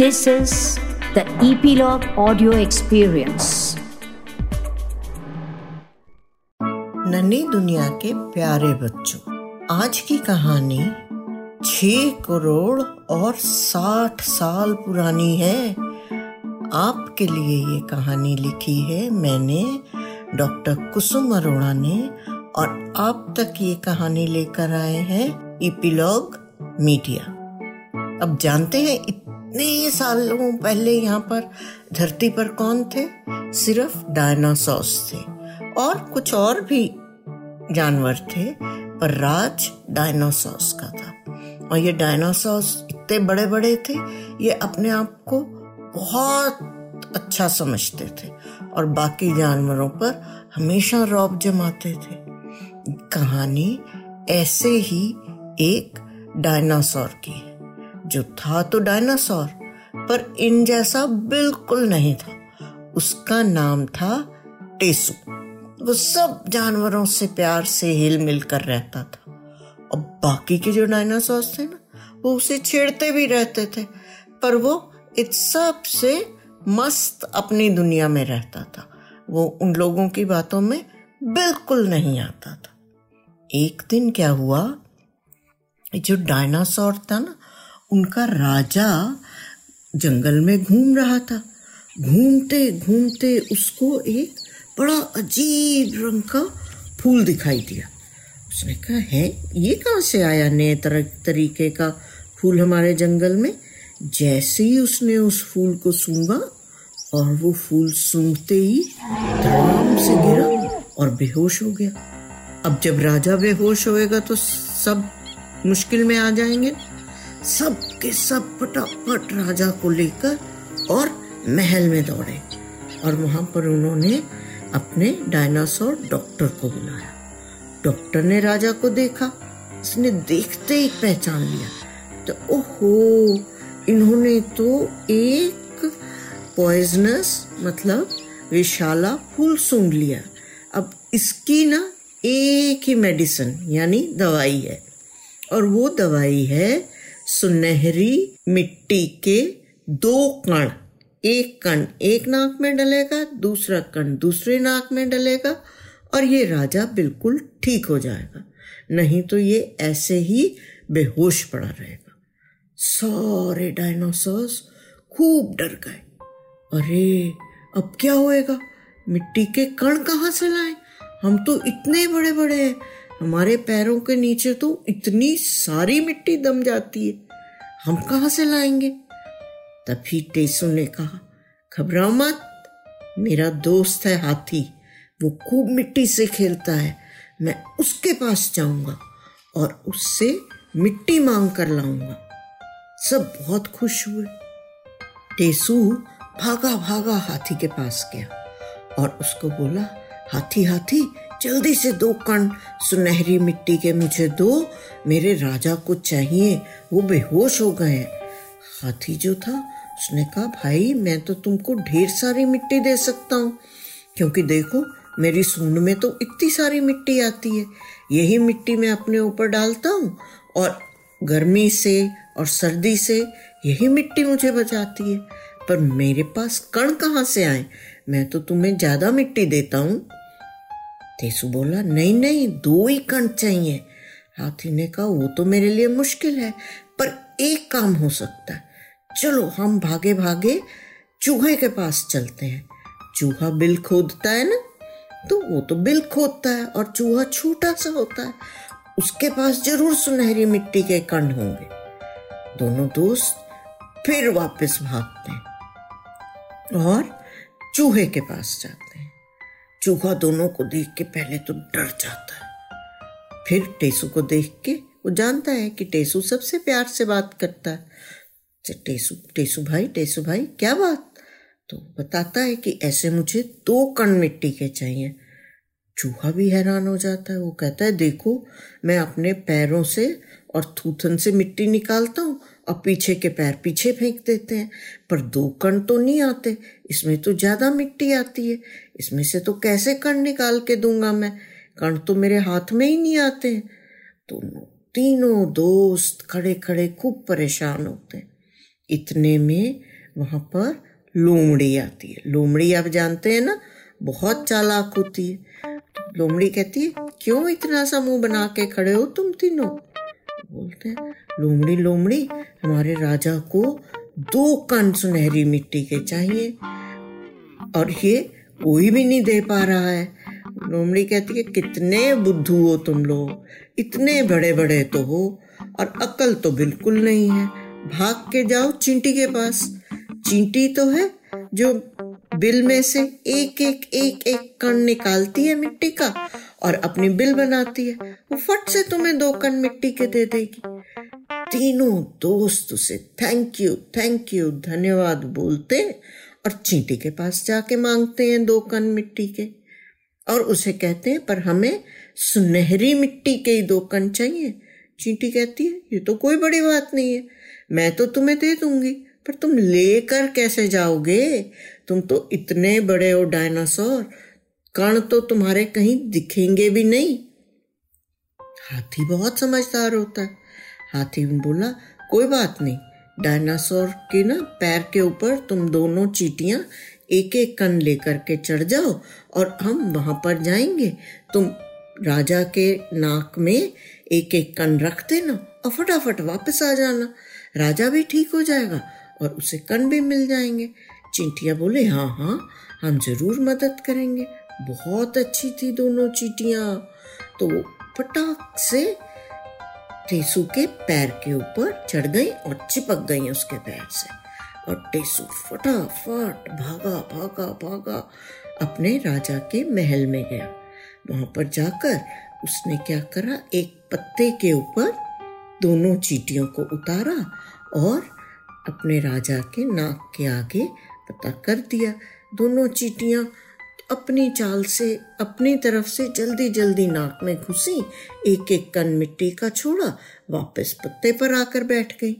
This is the Epilogue Audio Experience. नन्ही दुनिया के प्यारे बच्चों, आज की कहानी छह करोड़ और साठ साल पुरानी है आपके लिए ये कहानी लिखी है मैंने, डॉक्टर कुसुम अरोड़ा ने, और आप तक ये कहानी लेकर आए हैं इपिलॉग मीडिया अब जानते हैं इतने सालों पहले यहाँ पर धरती पर कौन थे? सिर्फ़ डायनासोर्स थे। और कुछ और भी जानवर थे, पर राज डायनासोर्स का था। और ये डायनासोर्स इतने बड़े बड़े थे, ये अपने आप को बहुत अच्छा समझते थे। और बाकी जानवरों पर हमेशा रौब जमाते थे। कहानी ऐसे ही एक डायनासोर की है। जो था तो डायनासोर, पर इन जैसा बिल्कुल नहीं था। उसका नाम था टेसु। वो सब जानवरों से प्यार से हिल मिल कर रहता था। और बाकी के जो डायनासोर थे ना, वो उसे छेड़ते भी रहते थे, पर वो इस सबसे मस्त अपनी दुनिया में रहता था। वो उन लोगों की बातों में बिल्कुल नहीं आता था। एक दिन क्या हुआ जो डायनासोर था ना उनका राजा जंगल में घूम रहा था। घूमते घूमते उसको एक बड़ा अजीब रंग का फूल दिखाई दिया। उसने कहा, है, ये कहाँ से आया नए तरह तरीके का फूल हमारे जंगल में? जैसे ही उसने उस फूल को सूंघा, और वो फूल सूंघते ही धड़ाम से गिरा और बेहोश हो गया। अब जब राजा बेहोश होएगा तो सब मुश्किल में आ जाएँगे। सब के सब फटाफट राजा को लेकर और महल में दौड़े और वहाँ पर उन्होंने अपने डायनासोर डॉक्टर को बुलाया। डॉक्टर ने राजा को देखा, उसने देखते ही पहचान लिया। तो ओहो, इन्होंने तो एक पॉइजनस मतलब विशाला फूल सूंघ लिया। अब इसकी ना एक ही मेडिसिन यानी दवाई है। और वो दवाई है सुनहरी मिट्टी के दो कण, एक कण एक नाक में डलेगा, दूसरा कण दूसरे नाक में डलेगा और ये राजा बिल्कुल ठीक हो जाएगा। नहीं तो ये ऐसे ही बेहोश पड़ा रहेगा। सारे डायनासोर्स खूब डर गए। अरे, अब क्या होएगा? मिट्टी के कण कहाँ से लाए? हम तो इतने बड़े बड़े हैं। हमारे पैरों के नीचे तो इतनी सारी मिट्टी दम जाती है। हम कहाँ से लाएँगे? तभी टेसु ने कहा, घबराओ मत, मेरा दोस्त है हाथी, वो खूब मिट्टी से खेलता है, मैं उसके पास जाऊँगा और उससे मिट्टी मांग कर लाऊँगा। सब बहुत खुश हुए। टेसु भागा भागा हाथी के पास गया और उसको बोला, हाथी हाथी जल्दी से दो कण। सुनहरी मिट्टी के मुझे दो। मेरे राजा को चाहिए। वो बेहोश हो गए। हाथी जो था, उसने कहा, भाई, मैं तो तुमको ढेर सारी मिट्टी दे सकता हूँ। क्योंकि देखो, मेरी सूंड में तो इतनी सारी मिट्टी आती है। यही मिट्टी मैं अपने ऊपर डालता हूँ और गर्मी से और सर्दी से यही मिट्टी मुझे बचाती है। पर मेरे पास कण कहाँ से आए? मैं तो तुम्हें ज़्यादा मिट्टी देता हूँ। तेसु बोला, नहीं नहीं, दो ही कण चाहिए। हाथी ने कहा, वो तो मेरे लिए मुश्किल है, पर एक काम हो सकता है। चलो, हम भागे भागे चूहे के पास चलते हैं। चूहा बिल खोदता है ना? तो वो तो बिल खोदता है और चूहा छोटा सा होता है। उसके पास ज़रूर सुनहरी मिट्टी के कण होंगे। दोनों दोस्त फिर वापस भागते हैं और चूहे के पास जाते हैं। चूहा दोनों को देख के पहले तो डर जाता है। फिर टेसू को देख के वो जानता है कि टेसू सबसे प्यार से बात करता है। अच्छा, टेसू टेसू भाई टेसू भाई क्या बात? तो बताता है कि ऐसे मुझे दो कण मिट्टी के चाहिए। चूहा भी हैरान हो जाता है वो कहता है देखो मैं अपने पैरों से और थूथन से मिट्टी निकालता हूँ और पीछे के पैर पीछे फेंक देते हैं। पर दो कण तो नहीं आते। इसमें तो ज़्यादा मिट्टी आती है। इसमें से तो कैसे कण निकाल के दूँगा मैं? कण तो मेरे हाथ में ही नहीं आते हैं। तो तीनों दोस्त खड़े खड़े खूब परेशान होते हैं। इतने में वहाँ पर लोमड़ी आती है। लोमड़ी आप जानते हैं ना? बहुत चालाक होती है। लोमड़ी कहती है, क्यों इतना सा मुँह बना के खड़े हो तुम तीनों? बोलते हैं, लोमड़ी लोमड़ी, हमारे राजा को दो कण सुनहरी मिट्टी के चाहिए। और ये कोई भी नहीं दे पा रहा है। लोमड़ी कहती है, कितने बुद्धू हो तुम लोग, इतने बड़े बड़े तो हो, और अकल तो बिल्कुल नहीं है। भाग के जाओ चींटी के पास। चींटी तो है जो बिल में से एक एक एक एक कण निकालती है मिट्टी का और अपनी बिल बनाती है। वो फट से तुम्हें दो कन मिट्टी के दे देगी। तीनों दोस्त उसे थैंक यू थैंक यू धन्यवाद बोलते और चींटी के पास जाके मांगते हैं दो कन मिट्टी के। और उसे कहते हैं, पर हमें सुनहरी मिट्टी के ही दो कन चाहिए। चींटी कहती है, ये तो कोई बड़ी बात नहीं है, मैं तो तुम्हें दे दूँगी, पर तुम लेकर कैसे जाओगे? तुम तो इतने बड़े हो डायनासोर, कण तो तुम्हारे कहीं दिखेंगे भी नहीं। हाथी बहुत समझदार होता है। हाथी बोला, कोई बात नहीं, डायनासोर के ना पैर के ऊपर तुम दोनों चीटियाँ एक एक कन लेकर के चढ़ जाओ और हम वहाँ पर जाएँगे। तुम राजा के नाक में एक एक कण रख देना और फटाफट वापस आ जाना। राजा भी ठीक हो जाएगा और उसे कन भी मिल जाएँगे। चींटियाँ बोले हाँ हाँ हम ज़रूर मदद करेंगे। बहुत अच्छी थी दोनों चीटियाँ। तो फटाक से टेसू के पैर के ऊपर चढ़ गई और चिपक गई उसके पैर से। और टेसू फटाफट भागा भागा भागा अपने राजा के महल में गया। वहाँ पर जाकर उसने क्या करा? एक पत्ते के ऊपर दोनों चीटियों को उतारा और अपने राजा के नाक के आगे पता कर दिया। दोनों चीटियाँ अपनी चाल से, अपनी तरफ़ से जल्दी जल्दी नाक में घुसी एक एक कन मिट्टी का छोड़ा, वापस पत्ते पर आकर बैठ गई।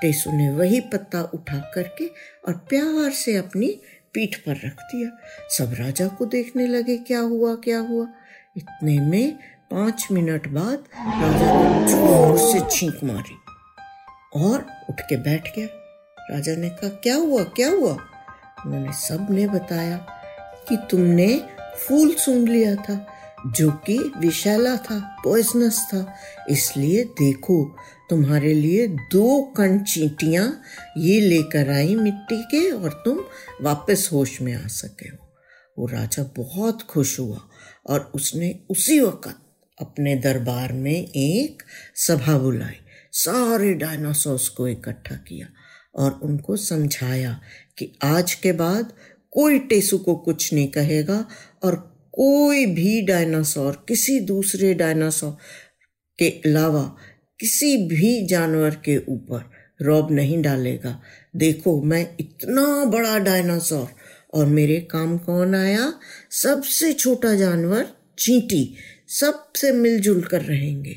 टेसू ने वही पत्ता उठा करके और प्यार से अपनी पीठ पर रख दिया। सब राजा को देखने लगे, क्या हुआ क्या हुआ? इतने में पाँच मिनट बाद राजा ने ज़ोर से छींक मारी और उठ के बैठ गया। राजा ने कहा, क्या हुआ क्या हुआ? उन्होंने सबने बताया। कि तुमने फूल सूंघ लिया था, जो कि विषैला था पॉइजनस था। इसलिए देखो, तुम्हारे लिए दो कण चींटियाँ ये लेकर आई मिट्टी के और तुम वापस होश में आ सके हो। वो राजा बहुत खुश हुआ और उसने उसी वक्त अपने दरबार में एक सभा बुलाई। सारे डायनासोर्स को इकट्ठा किया और उनको समझाया कि आज के बाद कोई टेसु को कुछ नहीं कहेगा और कोई भी डायनासोर, किसी दूसरे डायनासोर के अलावा किसी भी जानवर के ऊपर रौब नहीं डालेगा। देखो, मैं इतना बड़ा डायनासोर और मेरे काम कौन आया? सबसे छोटा जानवर चींटी, सबसे मिलजुल कर रहेंगे।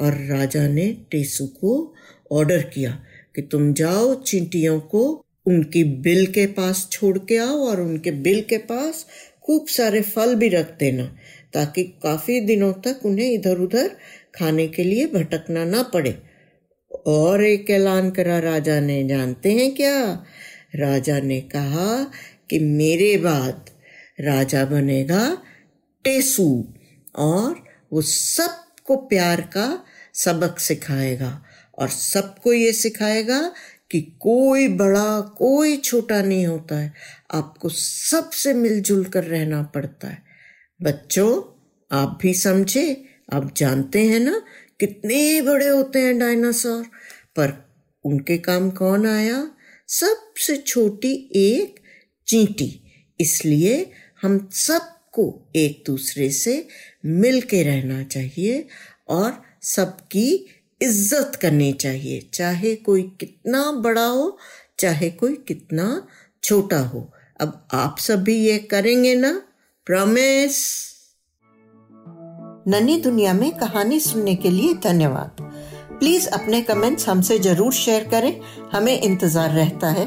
और राजा ने टेसु को ऑर्डर किया कि तुम जाओ चींटियों को उनकी बिल के पास छोड़ के आओ और उनके बिल के पास खूब सारे फल भी रख देना, ताकि काफ़ी दिनों तक उन्हें इधर उधर खाने के लिए भटकना ना पड़े। और एक ऐलान करा राजा ने, जानते हैं क्या? राजा ने कहा कि मेरे बाद राजा बनेगा टेसू और वो सबको प्यार का सबक सिखाएगा और सबको ये सिखाएगा कि कोई बड़ा, कोई छोटा नहीं होता है। आपको सबसे मिलजुल कर रहना पड़ता है। बच्चों, आप भी समझे, आप जानते हैं ना कितने बड़े होते हैं डायनासोर। पर उनके काम कौन आया? सबसे छोटी एक चींटी। इसलिए हम सबको एक दूसरे से मिल के रहना चाहिए और सबकी इज़्ज़त करनी चाहिए, चाहे कोई कितना बड़ा हो, चाहे कोई कितना छोटा हो। अब आप सब भी ये करेंगे ना प्रॉमिस नन्ही दुनिया में कहानी सुनने के लिए धन्यवाद। प्लीज़ अपने कमेंट्स हमसे ज़रूर शेयर करें, हमें इंतज़ार रहता है।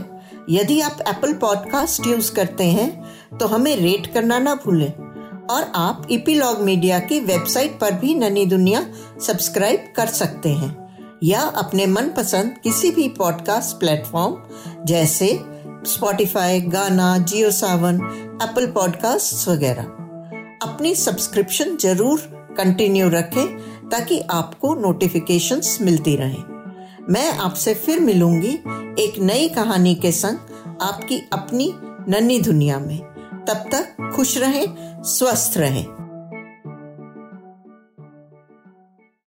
यदि आप एप्पल पॉडकास्ट यूज़ करते हैं तो हमें रेट करना ना भूलें। और आप इपीलॉग मीडिया की वेबसाइट पर भी ननी दुनिया सब्सक्राइब कर सकते हैं। या अपने मनपसंद किसी भी पॉडकास्ट प्लेटफॉर्म जैसे स्पॉटिफाई गाना जियो सावन एप्पल पॉडकास्ट वगैरह। अपनी सब्सक्रिप्शन ज़रूर कंटिन्यू रखें, ताकि आपको नोटिफिकेशंस मिलती रहें। मैं आपसे फिर मिलूँगी एक नई कहानी के संग आपकी अपनी नन्ही दुनिया में। तब तक खुश रहें स्वस्थ रहें।